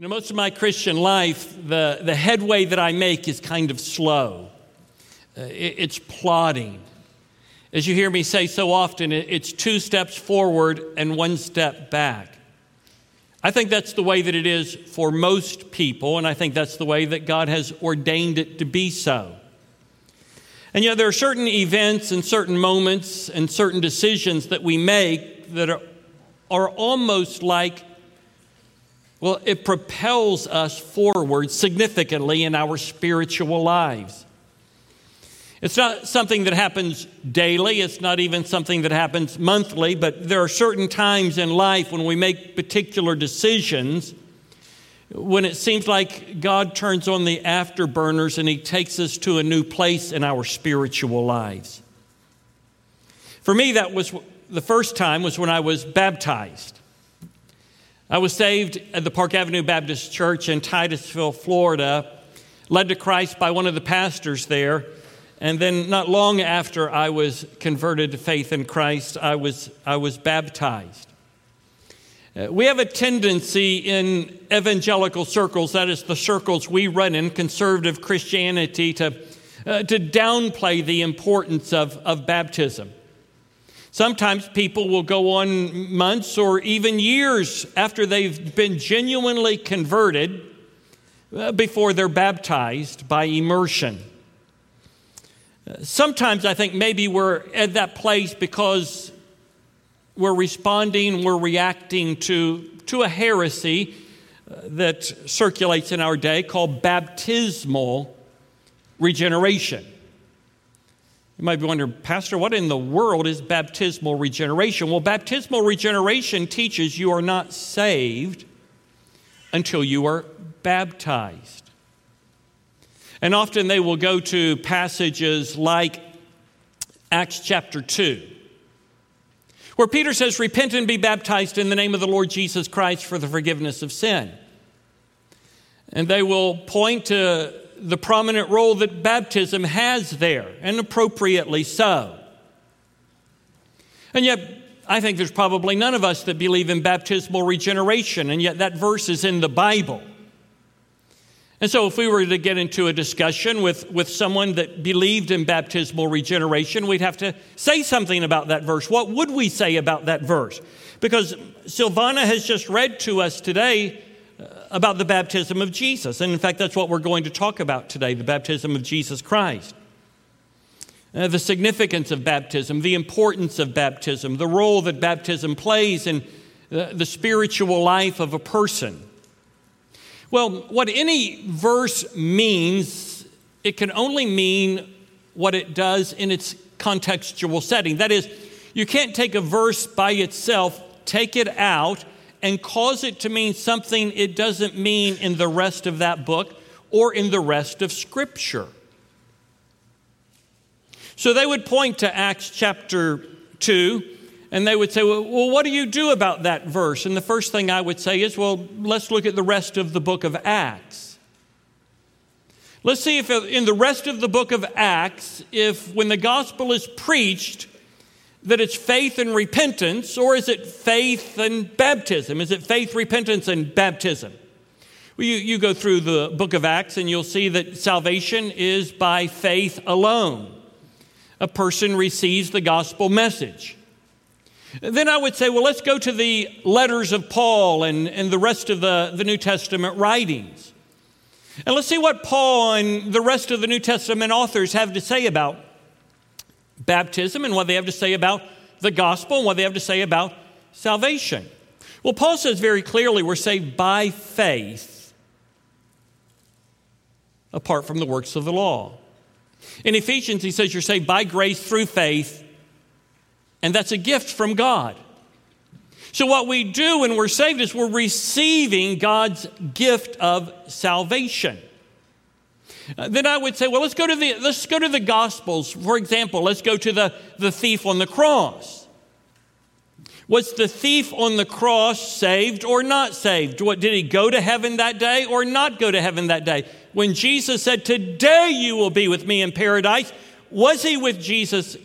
You know, most of my Christian life, the, the headway that I make is kind of slow. Uh, it, it's plodding. As you hear me say so often, it, it's two steps forward and one step back. I think that's the way that it is for most people, and I think that's the way that God has ordained it to be so. And yet, there are certain events and certain moments and certain decisions that we make that are, are almost like well, it propels us forward significantly in our spiritual lives. It's not something that happens daily, it's not even something that happens monthly, but there are certain times in life when we make particular decisions when it seems like God turns on the afterburners and He takes us to a new place in our spiritual lives. For me, that was the first time was when I was baptized. I was saved at the Park Avenue Baptist Church in Titusville, Florida, led to Christ by one of the pastors there. And then, not long after I was converted to faith in Christ, I was, I was baptized. Uh, we have a tendency in evangelical circles, that is, the circles we run in, conservative Christianity, to, uh, to downplay the importance of, of baptism. Sometimes people will go on months or even years after they've been genuinely converted uh, before they're baptized by immersion. Uh, sometimes I think maybe we're at that place because we're responding, we're reacting to, to a heresy uh, that circulates in our day called baptismal regeneration. You might be wondering, Pastor, what in the world is baptismal regeneration? Well, baptismal regeneration teaches you are not saved until you are baptized. And often they will go to passages like Acts chapter 2, where Peter says, Repent and be baptized in the name of the Lord Jesus Christ for the forgiveness of sin. And they will point to the prominent role that baptism has there, and appropriately so. And yet, I think there's probably none of us that believe in baptismal regeneration, and yet that verse is in the Bible. And so, if we were to get into a discussion with, with someone that believed in baptismal regeneration, we'd have to say something about that verse. What would we say about that verse? Because Silvana has just read to us today about the baptism of Jesus. And in fact, that's what we're going to talk about today the baptism of Jesus Christ. Uh, the significance of baptism, the importance of baptism, the role that baptism plays in the, the spiritual life of a person. Well, what any verse means, it can only mean what it does in its contextual setting. That is, you can't take a verse by itself, take it out, and cause it to mean something it doesn't mean in the rest of that book or in the rest of Scripture. So they would point to Acts chapter 2 and they would say, well, what do you do about that verse? And the first thing I would say is, well, let's look at the rest of the book of Acts. Let's see if in the rest of the book of Acts, if when the gospel is preached, that it's faith and repentance, or is it faith and baptism? Is it faith, repentance, and baptism? Well, you, you go through the book of Acts and you'll see that salvation is by faith alone. A person receives the gospel message. Then I would say, well, let's go to the letters of Paul and, and the rest of the, the New Testament writings. And let's see what Paul and the rest of the New Testament authors have to say about baptism and what they have to say about the gospel and what they have to say about salvation. Well, Paul says very clearly we're saved by faith apart from the works of the law. In Ephesians, he says you're saved by grace through faith, and that's a gift from God. So, what we do when we're saved is we're receiving God's gift of salvation. Uh, then I would say, well, let's go to the, let's go to the Gospels. For example, let's go to the, the thief on the cross. Was the thief on the cross saved or not saved? What, did he go to heaven that day or not go to heaven that day? When Jesus said, Today you will be with me in paradise, was he with Jesus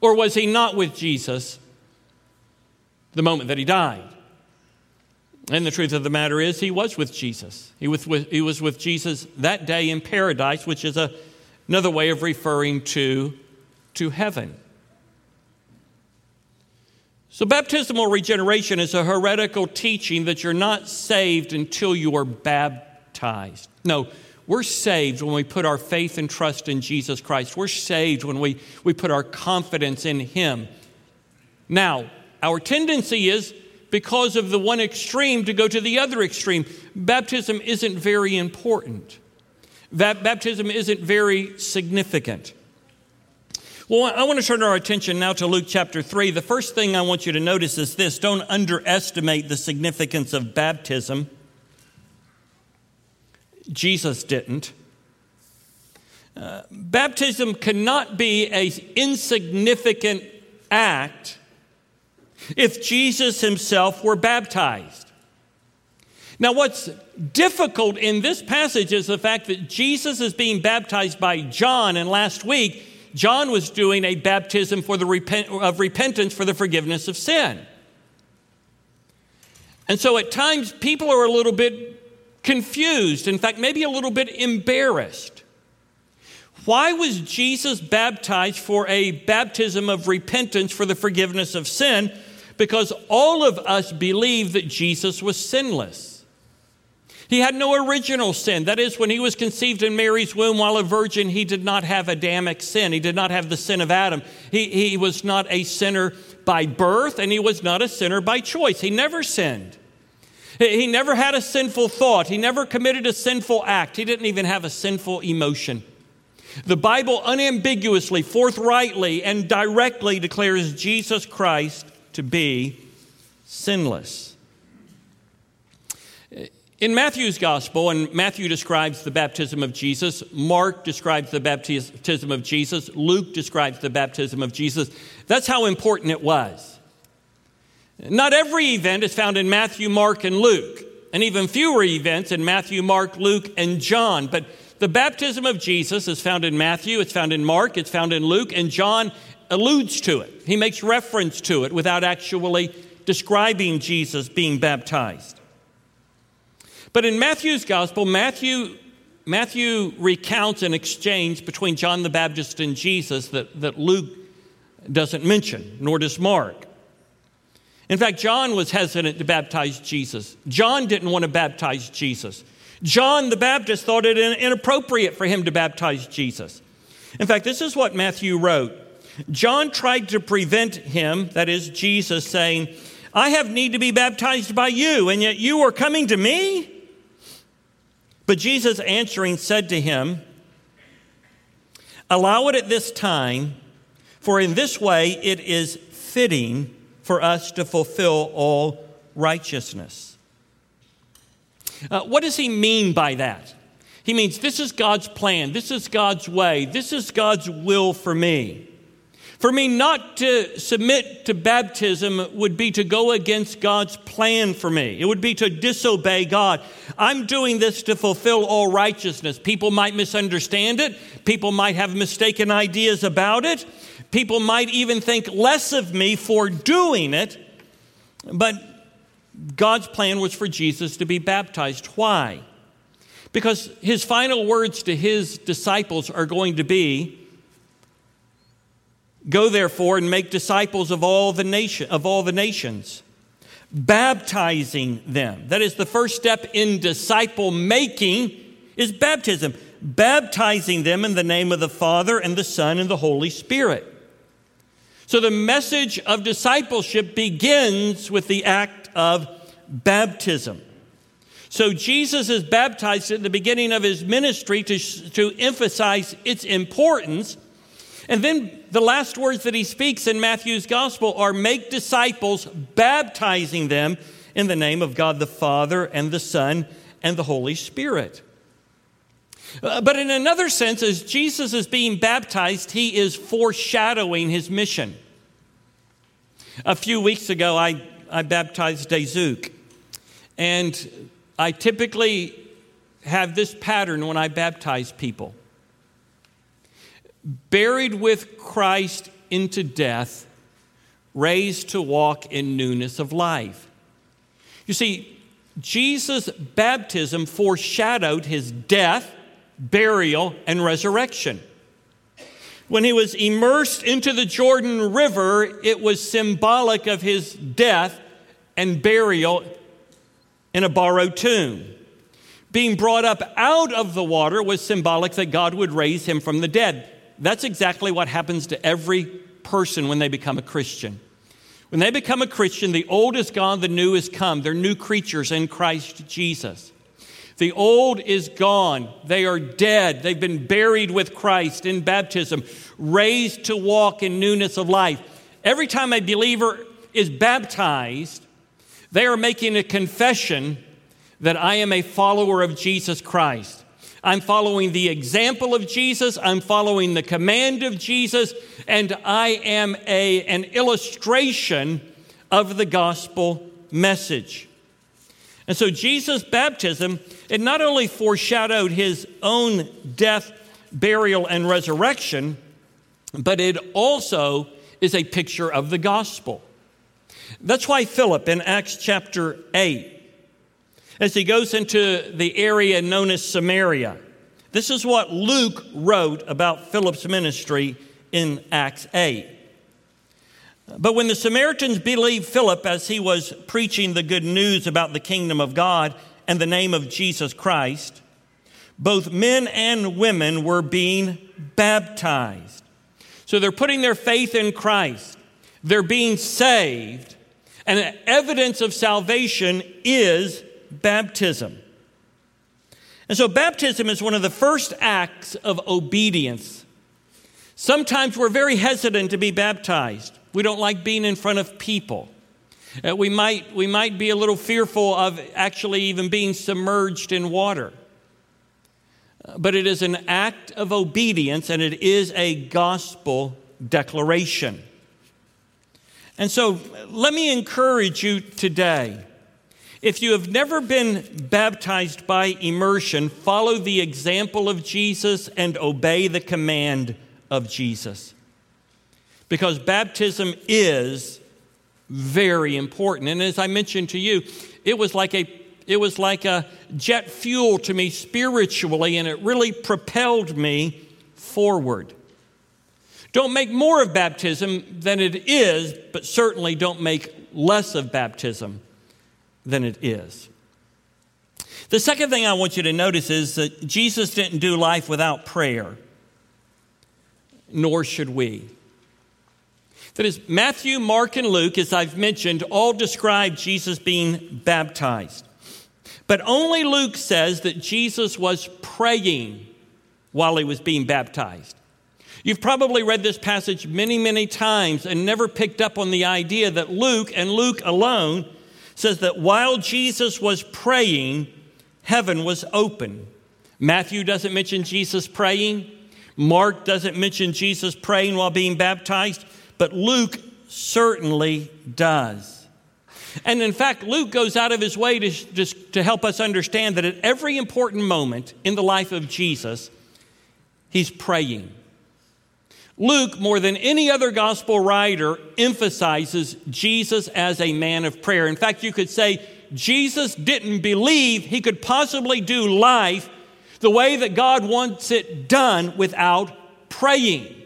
or was he not with Jesus the moment that he died? And the truth of the matter is, he was with Jesus. He was with, he was with Jesus that day in paradise, which is a, another way of referring to, to heaven. So, baptismal regeneration is a heretical teaching that you're not saved until you are baptized. No, we're saved when we put our faith and trust in Jesus Christ. We're saved when we, we put our confidence in Him. Now, our tendency is because of the one extreme to go to the other extreme. Baptism isn't very important, baptism isn't very significant. Well, I want to turn our attention now to Luke chapter 3. The first thing I want you to notice is this don't underestimate the significance of baptism. Jesus didn't. Uh, baptism cannot be an insignificant act if Jesus himself were baptized. Now, what's difficult in this passage is the fact that Jesus is being baptized by John, and last week, John was doing a baptism for the repent, of repentance for the forgiveness of sin. And so at times, people are a little bit confused, in fact, maybe a little bit embarrassed. Why was Jesus baptized for a baptism of repentance for the forgiveness of sin because all of us believe that Jesus was sinless. He had no original sin. That is, when he was conceived in Mary's womb while a virgin, he did not have Adamic sin. He did not have the sin of Adam. He, he was not a sinner by birth, and he was not a sinner by choice. He never sinned. He never had a sinful thought. He never committed a sinful act. He didn't even have a sinful emotion. The Bible unambiguously, forthrightly, and directly declares Jesus Christ to be sinless. In Matthew's gospel, and Matthew describes the baptism of Jesus, Mark describes the baptism of Jesus, Luke describes the baptism of Jesus. That's how important it was. Not every event is found in Matthew, Mark, and Luke, and even fewer events in Matthew, Mark, Luke, and John. But the baptism of Jesus is found in Matthew, it's found in Mark, it's found in Luke, and John alludes to it. He makes reference to it without actually describing Jesus being baptized. But in Matthew's gospel, Matthew, Matthew recounts an exchange between John the Baptist and Jesus that, that Luke doesn't mention, nor does Mark. In fact, John was hesitant to baptize Jesus. John didn't want to baptize Jesus. John the Baptist thought it inappropriate for him to baptize Jesus. In fact, this is what Matthew wrote John tried to prevent him, that is, Jesus, saying, I have need to be baptized by you, and yet you are coming to me? But Jesus answering said to him, Allow it at this time, for in this way it is fitting for us to fulfill all righteousness. Uh, what does he mean by that? He means this is God's plan, this is God's way, this is God's will for me. For me not to submit to baptism would be to go against God's plan for me. It would be to disobey God. I'm doing this to fulfill all righteousness. People might misunderstand it. People might have mistaken ideas about it. People might even think less of me for doing it. But God's plan was for Jesus to be baptized. Why? Because his final words to his disciples are going to be, Go therefore and make disciples of all the nation of all the nations, baptizing them. That is the first step in disciple making is baptism, baptizing them in the name of the Father and the Son and the Holy Spirit. So the message of discipleship begins with the act of baptism. So Jesus is baptized at the beginning of his ministry to, to emphasize its importance and then the last words that he speaks in Matthew's gospel are make disciples, baptizing them in the name of God the Father and the Son and the Holy Spirit. Uh, but in another sense, as Jesus is being baptized, he is foreshadowing his mission. A few weeks ago, I, I baptized Dazuk. And I typically have this pattern when I baptize people buried with Christ into death, raised to walk in newness of life. You see, Jesus' baptism foreshadowed his death, burial, and resurrection. When he was immersed into the Jordan River, it was symbolic of his death and burial in a borrowed tomb. Being brought up out of the water was symbolic that God would raise him from the dead. That's exactly what happens to every person when they become a Christian. When they become a Christian, the old is gone, the new is come. They're new creatures in Christ Jesus. The old is gone. They are dead. They've been buried with Christ in baptism, raised to walk in newness of life. Every time a believer is baptized, they are making a confession that I am a follower of Jesus Christ. I'm following the example of Jesus, I'm following the command of Jesus, and I am a, an illustration of the gospel message. And so Jesus' baptism, it not only foreshadowed his own death, burial, and resurrection, but it also is a picture of the gospel. That's why Philip in Acts chapter 8, as he goes into the area known as Samaria, this is what Luke wrote about Philip's ministry in Acts 8. But when the Samaritans believed Philip as he was preaching the good news about the kingdom of God and the name of Jesus Christ, both men and women were being baptized. So they're putting their faith in Christ, they're being saved, and the evidence of salvation is baptism. And so, baptism is one of the first acts of obedience. Sometimes we're very hesitant to be baptized. We don't like being in front of people. Uh, we, might, we might be a little fearful of actually even being submerged in water. But it is an act of obedience and it is a gospel declaration. And so let me encourage you today. If you have never been baptized by immersion, follow the example of Jesus and obey the command of Jesus. Because baptism is very important. And as I mentioned to you, it was like a it was like a jet fuel to me spiritually, and it really propelled me forward. Don't make more of baptism than it is, but certainly don't make less of baptism than it is. The second thing I want you to notice is that Jesus didn't do life without prayer, nor should we. That is, Matthew, Mark, and Luke, as I've mentioned, all describe Jesus being baptized. But only Luke says that Jesus was praying while he was being baptized. You've probably read this passage many, many times and never picked up on the idea that Luke and Luke alone says that while Jesus was praying, heaven was open. Matthew doesn't mention Jesus praying. Mark doesn't mention Jesus praying while being baptized, but Luke certainly does. And in fact, Luke goes out of his way to, just to help us understand that at every important moment in the life of Jesus, he's praying. Luke, more than any other gospel writer, emphasizes Jesus as a man of prayer. In fact, you could say Jesus didn't believe he could possibly do life the way that God wants it done without praying.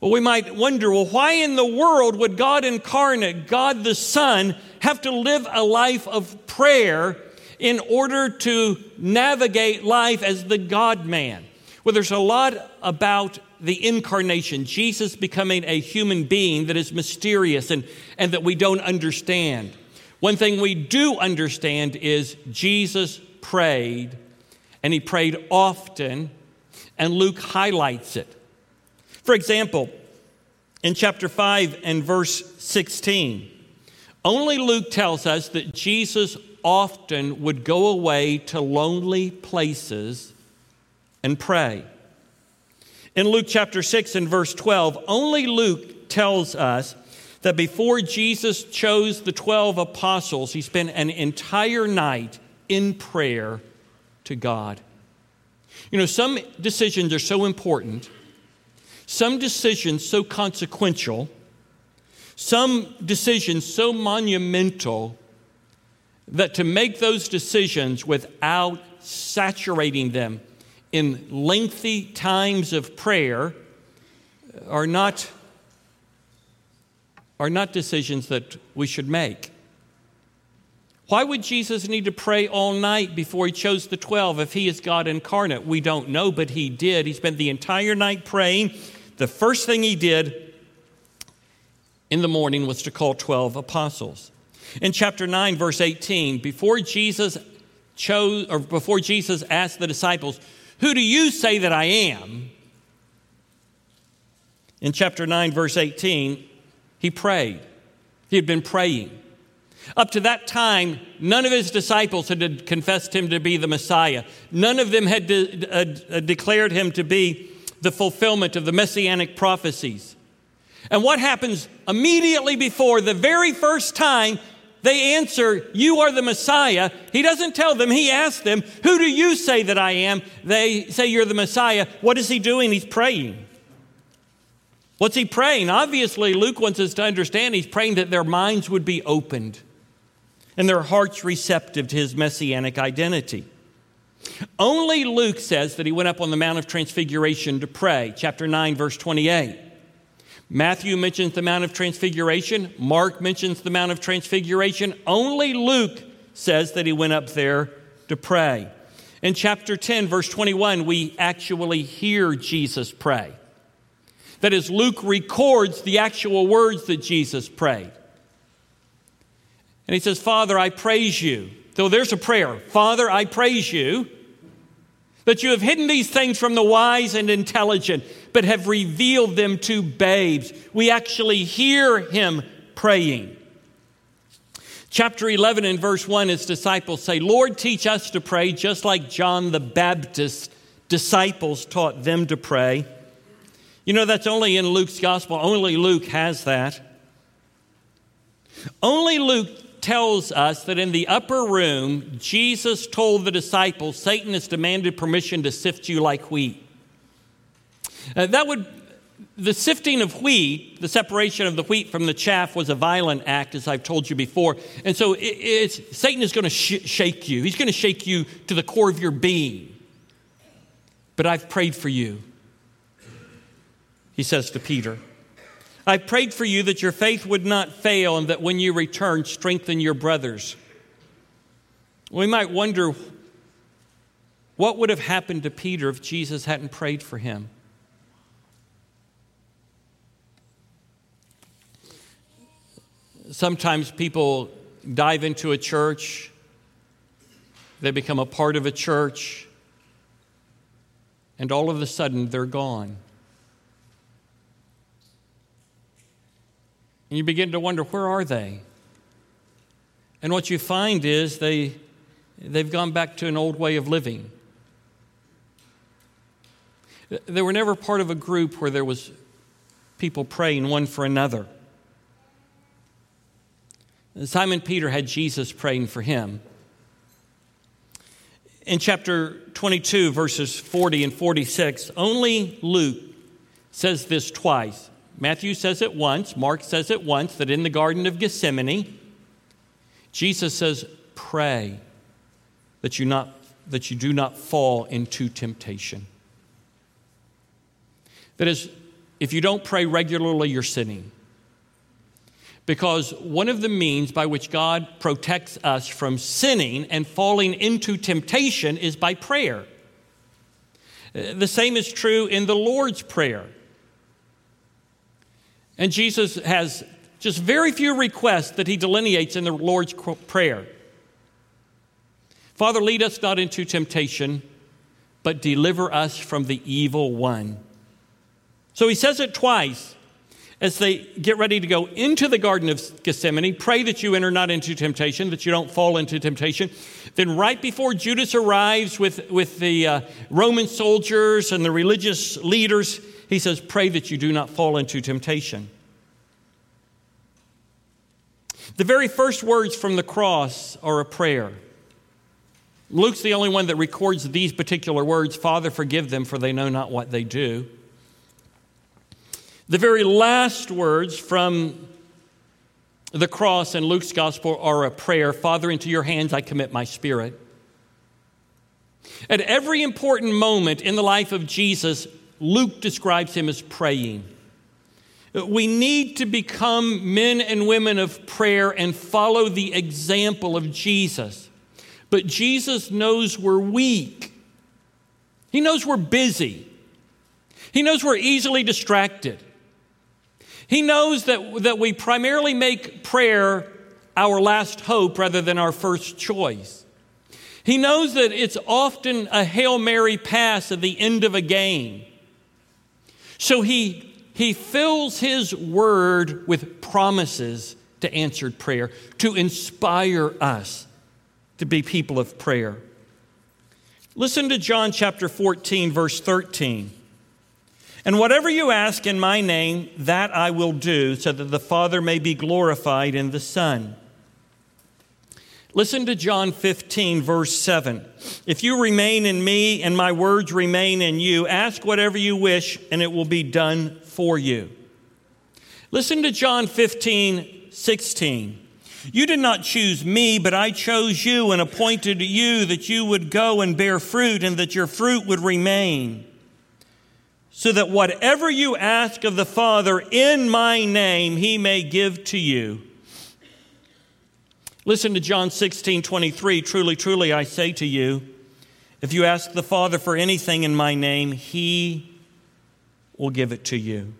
Well, we might wonder well, why in the world would God incarnate, God the Son, have to live a life of prayer in order to navigate life as the God man? Well, there's a lot about the incarnation, Jesus becoming a human being that is mysterious and, and that we don't understand. One thing we do understand is Jesus prayed, and he prayed often, and Luke highlights it. For example, in chapter 5 and verse 16, only Luke tells us that Jesus often would go away to lonely places and pray. In Luke chapter 6 and verse 12, only Luke tells us that before Jesus chose the 12 apostles, he spent an entire night in prayer to God. You know, some decisions are so important, some decisions so consequential, some decisions so monumental that to make those decisions without saturating them in lengthy times of prayer are not, are not decisions that we should make. Why would Jesus need to pray all night before he chose the 12 if he is God incarnate? We don't know, but he did. He spent the entire night praying. The first thing he did in the morning was to call 12 apostles. In chapter 9, verse 18, before Jesus chose, or before Jesus asked the disciples, Who do you say that I am? In chapter 9, verse 18, he prayed. He had been praying. Up to that time, none of his disciples had confessed him to be the Messiah. None of them had de- uh, uh, declared him to be the fulfillment of the messianic prophecies. And what happens immediately before the very first time they answer, You are the Messiah. He doesn't tell them, he asks them, Who do you say that I am? They say, You're the Messiah. What is he doing? He's praying. What's he praying? Obviously, Luke wants us to understand he's praying that their minds would be opened and their hearts receptive to his messianic identity. Only Luke says that he went up on the Mount of Transfiguration to pray, chapter 9, verse 28. Matthew mentions the Mount of Transfiguration. Mark mentions the Mount of Transfiguration. Only Luke says that he went up there to pray. In chapter 10, verse 21, we actually hear Jesus pray. That is, Luke records the actual words that Jesus prayed. And he says, Father, I praise you. So there's a prayer. Father, I praise you that you have hidden these things from the wise and intelligent, but have revealed them to babes. We actually hear him praying. Chapter 11 and verse 1, his disciples say, Lord, teach us to pray just like John the Baptist's disciples taught them to pray. You know, that's only in Luke's gospel. Only Luke has that. Only Luke tells us that in the upper room, Jesus told the disciples, Satan has demanded permission to sift you like wheat. Uh, that would, the sifting of wheat, the separation of the wheat from the chaff, was a violent act, as I've told you before. And so it, Satan is going to sh- shake you, he's going to shake you to the core of your being. But I've prayed for you, he says to Peter. I prayed for you that your faith would not fail and that when you return, strengthen your brothers. We might wonder what would have happened to Peter if Jesus hadn't prayed for him. Sometimes people dive into a church, they become a part of a church, and all of a sudden they're gone. And you begin to wonder, where are they? And what you find is they, they've gone back to an old way of living. They were never part of a group where there was people praying one for another. Simon Peter had Jesus praying for him. In chapter 22, verses 40 and 46, only Luke says this twice. Matthew says it once, Mark says it once, that in the Garden of Gethsemane, Jesus says, Pray that you, not, that you do not fall into temptation. That is, if you don't pray regularly, you're sinning. Because one of the means by which God protects us from sinning and falling into temptation is by prayer. The same is true in the Lord's Prayer. And Jesus has just very few requests that he delineates in the Lord's Prayer. Father, lead us not into temptation, but deliver us from the evil one. So he says it twice as they get ready to go into the Garden of Gethsemane. Pray that you enter not into temptation, that you don't fall into temptation. Then, right before Judas arrives with, with the uh, Roman soldiers and the religious leaders, he says, Pray that you do not fall into temptation. The very first words from the cross are a prayer. Luke's the only one that records these particular words Father, forgive them, for they know not what they do. The very last words from The cross and Luke's gospel are a prayer Father, into your hands I commit my spirit. At every important moment in the life of Jesus, Luke describes him as praying. We need to become men and women of prayer and follow the example of Jesus. But Jesus knows we're weak. He knows we're busy. He knows we're easily distracted. He knows that, that we primarily make prayer our last hope rather than our first choice. He knows that it's often a Hail Mary pass at the end of a game. So he, he fills his word with promises to answered prayer, to inspire us to be people of prayer. Listen to John chapter 14, verse 13. And whatever you ask in my name, that I will do, so that the Father may be glorified in the Son. Listen to John 15, verse 7. If you remain in me and my words remain in you, ask whatever you wish, and it will be done for you. Listen to John 15, 16. You did not choose me, but I chose you and appointed you that you would go and bear fruit and that your fruit would remain. So that whatever you ask of the Father in my name, he may give to you. Listen to John 16, 23. Truly, truly, I say to you, if you ask the Father for anything in my name, he will give it to you.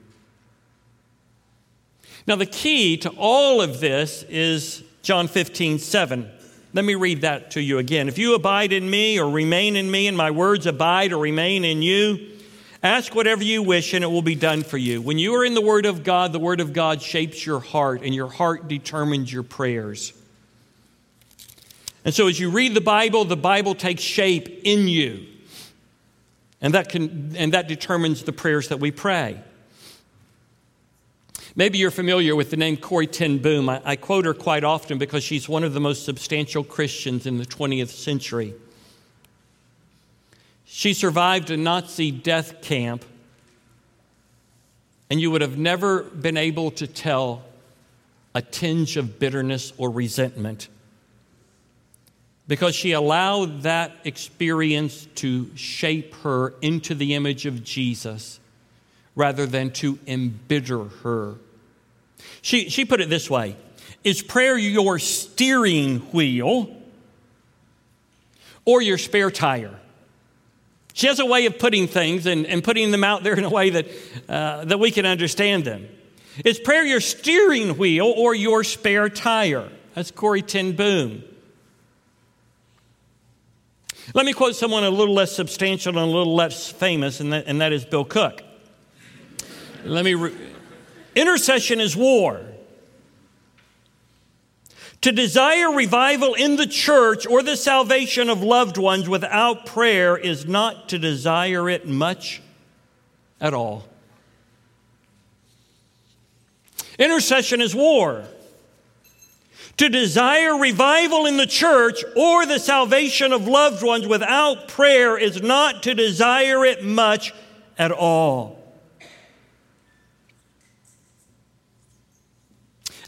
Now, the key to all of this is John 15, 7. Let me read that to you again. If you abide in me or remain in me, and my words abide or remain in you, ask whatever you wish, and it will be done for you. When you are in the Word of God, the Word of God shapes your heart, and your heart determines your prayers. And so, as you read the Bible, the Bible takes shape in you, and that, can, and that determines the prayers that we pray. Maybe you're familiar with the name Corrie Ten Boom. I, I, quote her quite often because she's one of the most substantial Christians in the 20th century. She survived a Nazi death camp, and you would have never been able to tell a tinge of bitterness or resentment because she allowed that experience to shape her into the image of Jesus rather than to embitter her. She, she put it this way Is prayer your steering wheel or your spare tire? She has a way of putting things and, and putting them out there in a way that, uh, that we can understand them. Is prayer your steering wheel or your spare tire? That's Corrie Ten Boom. Let me quote someone a little less substantial and a little less famous, and that, and that is Bill Cook. Let me. Re- Intercession is war. To desire revival in the church or the salvation of loved ones without prayer is not to desire it much at all. Intercession is war. To desire revival in the church or the salvation of loved ones without prayer is not to desire it much at all.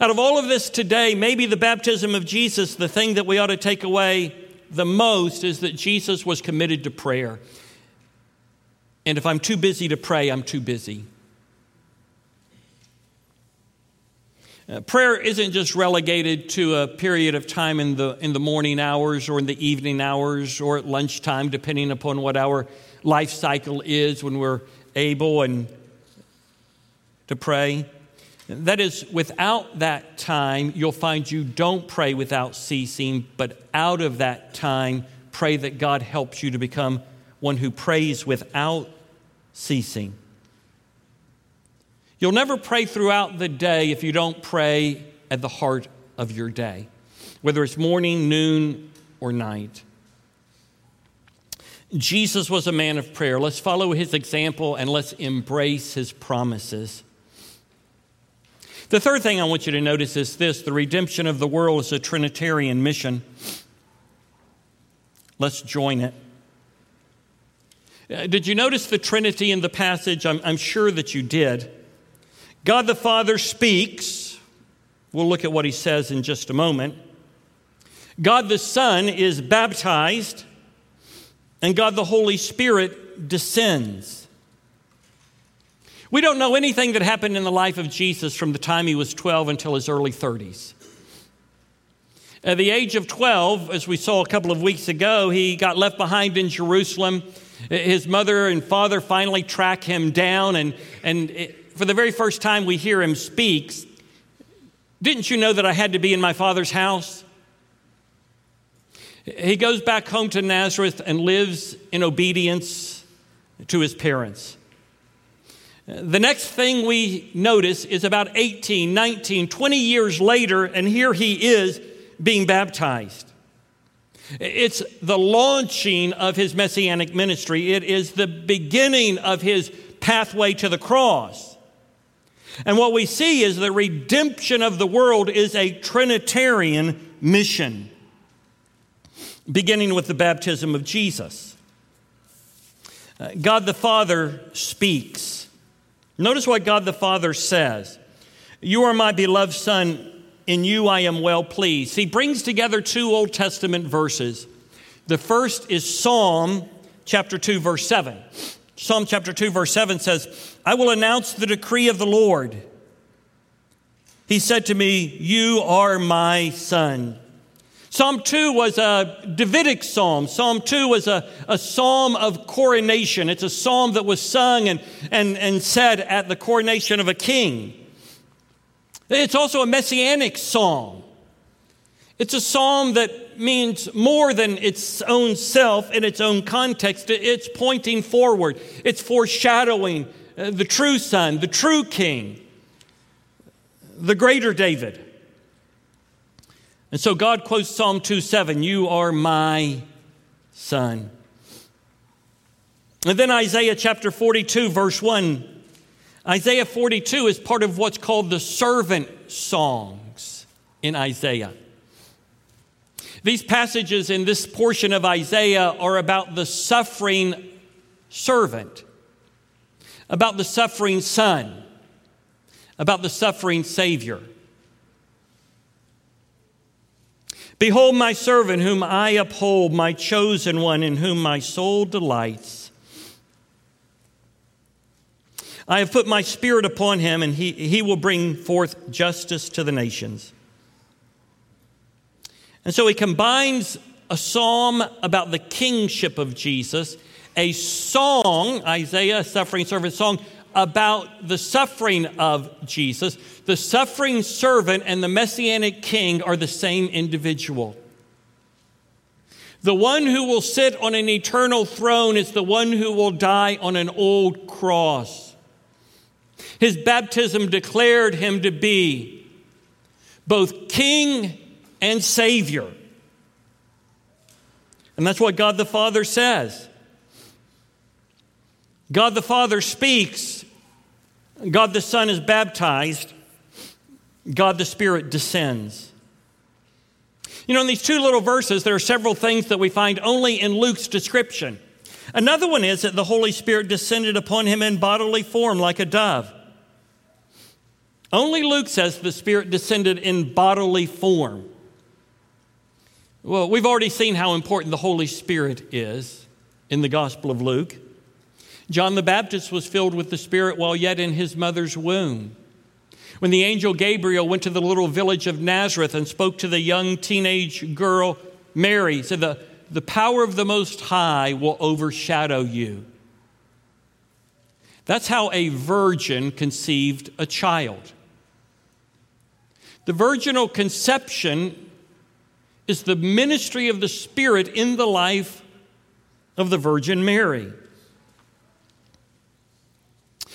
Out of all of this today, maybe the baptism of Jesus, the thing that we ought to take away the most is that Jesus was committed to prayer. And if I'm too busy to pray, I'm too busy. Uh, prayer isn't just relegated to a period of time in the, in the morning hours or in the evening hours or at lunchtime, depending upon what our life cycle is when we're able and to pray. That is, without that time, you'll find you don't pray without ceasing, but out of that time, pray that God helps you to become one who prays without ceasing. You'll never pray throughout the day if you don't pray at the heart of your day, whether it's morning, noon, or night. Jesus was a man of prayer. Let's follow his example and let's embrace his promises. The third thing I want you to notice is this the redemption of the world is a Trinitarian mission. Let's join it. Uh, did you notice the Trinity in the passage? I'm, I'm sure that you did. God the Father speaks We'll look at what he says in just a moment. God the Son is baptized, and God the Holy Spirit descends. We don't know anything that happened in the life of Jesus from the time he was 12 until his early 30s. At the age of 12, as we saw a couple of weeks ago, he got left behind in Jerusalem. His mother and father finally track him down, and, and it, for the very first time we hear him speak, Didn't you know that I had to be in my father's house? He goes back home to Nazareth and lives in obedience to his parents. The next thing we notice is about 18, 19, 20 years later, and here he is being baptized. It's the launching of his messianic ministry, it is the beginning of his pathway to the cross. And what we see is the redemption of the world is a Trinitarian mission, beginning with the baptism of Jesus. Uh, God the Father speaks. Notice what God the Father says You are my beloved Son in you I am well pleased. He brings together two Old Testament verses. The first is Psalm chapter 2, verse 7. Psalm chapter 2, verse 7 says, I will announce the decree of the Lord. He said to me, You are my son. Psalm 2 was a Davidic psalm. Psalm 2 was a, a psalm of coronation. It's a psalm that was sung and, and, and said at the coronation of a king. It's also a messianic psalm. It's a psalm that means more than its own self in its own context. It's pointing forward, it's foreshadowing uh, the true son, the true king, the greater David. And so God quotes Psalm 2 7, You are my son. And then Isaiah chapter 42, verse 1 Isaiah 42 is part of what's called the servant songs in Isaiah. These passages in this portion of Isaiah are about the suffering servant, about the suffering son, about the suffering Savior. Behold, my servant, whom I uphold, my chosen one, in whom my soul delights. I have put my spirit upon him, and he, he will bring forth justice to the nations. And so he combines a psalm about the kingship of Jesus, a song, Isaiah, suffering servant song, about the suffering of Jesus. The suffering servant and the messianic king are the same individual. The one who will sit on an eternal throne is the one who will die on an old cross. His baptism declared him to be both king and savior. And that's what God the Father says. God the Father speaks, God the Son is baptized, God the Spirit descends. You know, in these two little verses, there are several things that we find only in Luke's description. Another one is that the Holy Spirit descended upon him in bodily form like a dove. Only Luke says the Spirit descended in bodily form. Well, we've already seen how important the Holy Spirit is in the Gospel of Luke. John the Baptist was filled with the Spirit while yet in his mother's womb. When the angel Gabriel went to the little village of Nazareth and spoke to the young teenage girl Mary, said, the, the power of the Most High will overshadow you. That's how a virgin conceived a child. The virginal conception is the ministry of the Spirit in the life of the Virgin Mary.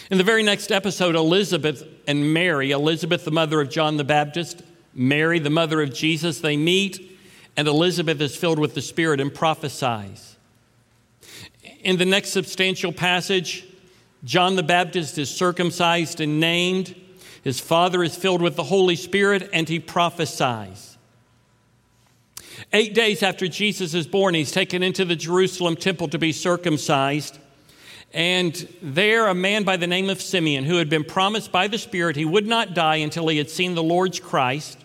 In the very next episode, Elizabeth and Mary, Elizabeth, the mother of John the Baptist, Mary, the mother of Jesus, they meet, and Elizabeth is filled with the Spirit and prophesies. In the next substantial passage, John the Baptist is circumcised and named. His father is filled with the Holy Spirit and he prophesies. Eight days after Jesus is born, he's taken into the Jerusalem temple to be circumcised. And there, a man by the name of Simeon, who had been promised by the Spirit he would not die until he had seen the Lord's Christ,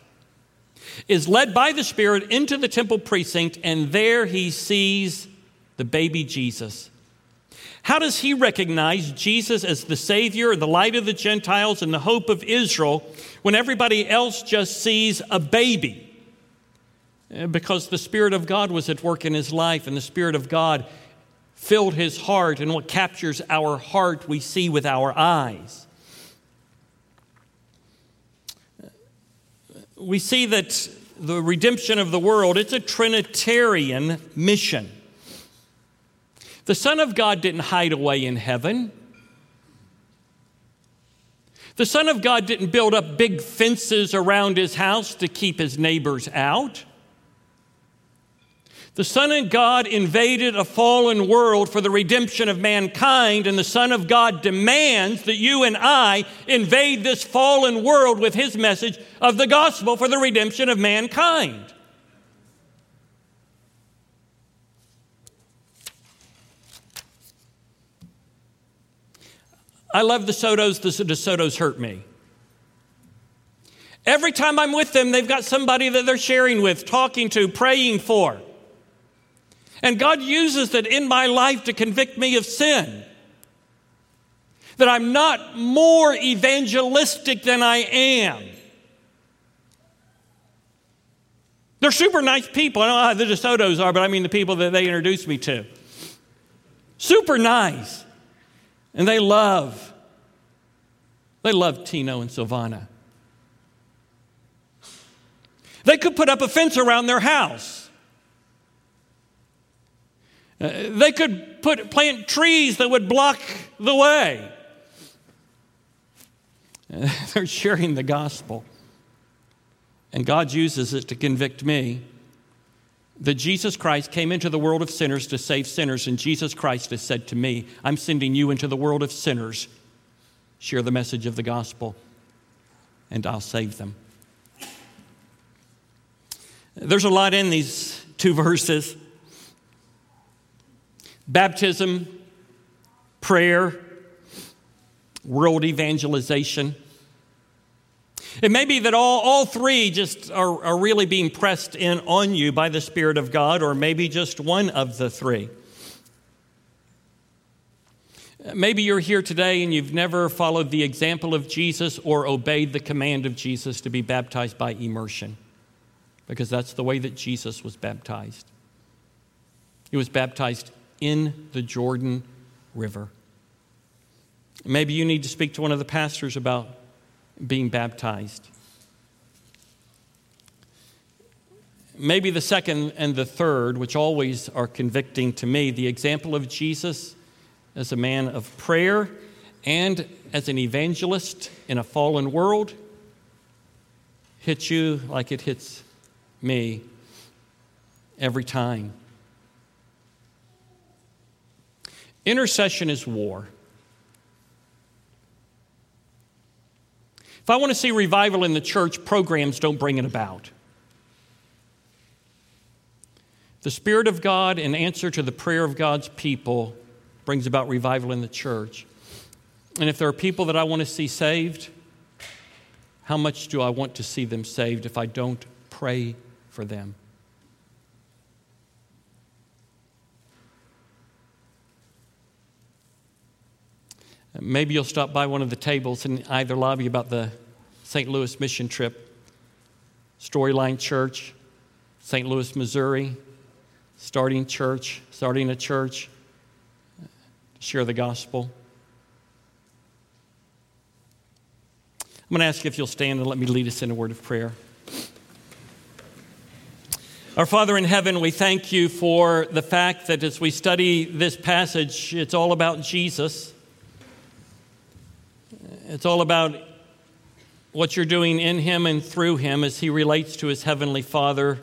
is led by the Spirit into the temple precinct, and there he sees the baby Jesus. How does he recognize Jesus as the Savior, the light of the Gentiles, and the hope of Israel when everybody else just sees a baby? Eh, because the Spirit of God was at work in his life, and the Spirit of God filled his heart, and what captures our heart we see with our eyes. We see that the redemption of the world, it's a Trinitarian mission. The Son of God didn't hide away in heaven. The Son of God didn't build up big fences around his house to keep his neighbors out. The Son of God invaded a fallen world for the redemption of mankind, and the Son of God demands that you and I invade this fallen world with his message of the gospel for the redemption of mankind. I love the Sotos, the Sotos hurt me. Every time I'm with them, they've got somebody that they're sharing with, talking to, praying for. And God uses it in my life to convict me of sin. That I'm not more evangelistic than I am. They're super nice people. I don't know how the DeSotos are, but I mean the people that they introduced me to. Super nice. And they love, they love Tino and Silvana. They could put up a fence around their house. Uh, they could put, plant trees that would block the way. They're sharing the gospel. And God uses it to convict me that Jesus Christ came into the world of sinners to save sinners. And Jesus Christ has said to me, I'm sending you into the world of sinners. Share the message of the gospel, and I'll save them. There's a lot in these two verses baptism, prayer, world evangelization. It may be that all, all three just are, are really being pressed in on you by the Spirit of God, or maybe just one of the three. Maybe you're here today and you've never followed the example of Jesus or obeyed the command of Jesus to be baptized by immersion, because that's the way that Jesus was baptized. He was baptized in the Jordan River. Maybe you need to speak to one of the pastors about being baptized. Maybe the second and the third, which always are convicting to me, the example of Jesus as a man of prayer and as an evangelist in a fallen world hits you like it hits me every time. Intercession is war. If I want to see revival in the church, programs don't bring it about. The Spirit of God, in answer to the prayer of God's people, brings about revival in the church. And if there are people that I want to see saved, how much do I want to see them saved if I don't pray for them? Maybe you'll stop by one of the tables in either lobby about the St. Louis mission trip, Storyline Church, St. Louis, Missouri, starting church, starting a church, share the gospel. I'm going to ask you if you'll stand and let me lead us in a word of prayer. Our Father in heaven, we thank you for the fact that as we study this passage, it's all about Jesus. It's all about what you're doing in him and through him as he relates to his heavenly Father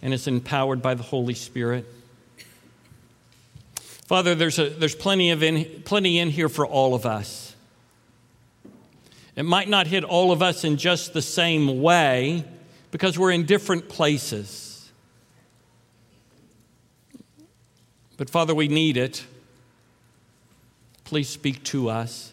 and is empowered by the Holy Spirit. Father, there's, a, there's plenty, of in, plenty in here for all of us. It might not hit all of us in just the same way because we're in different places. But Father, we need it. Please speak to us.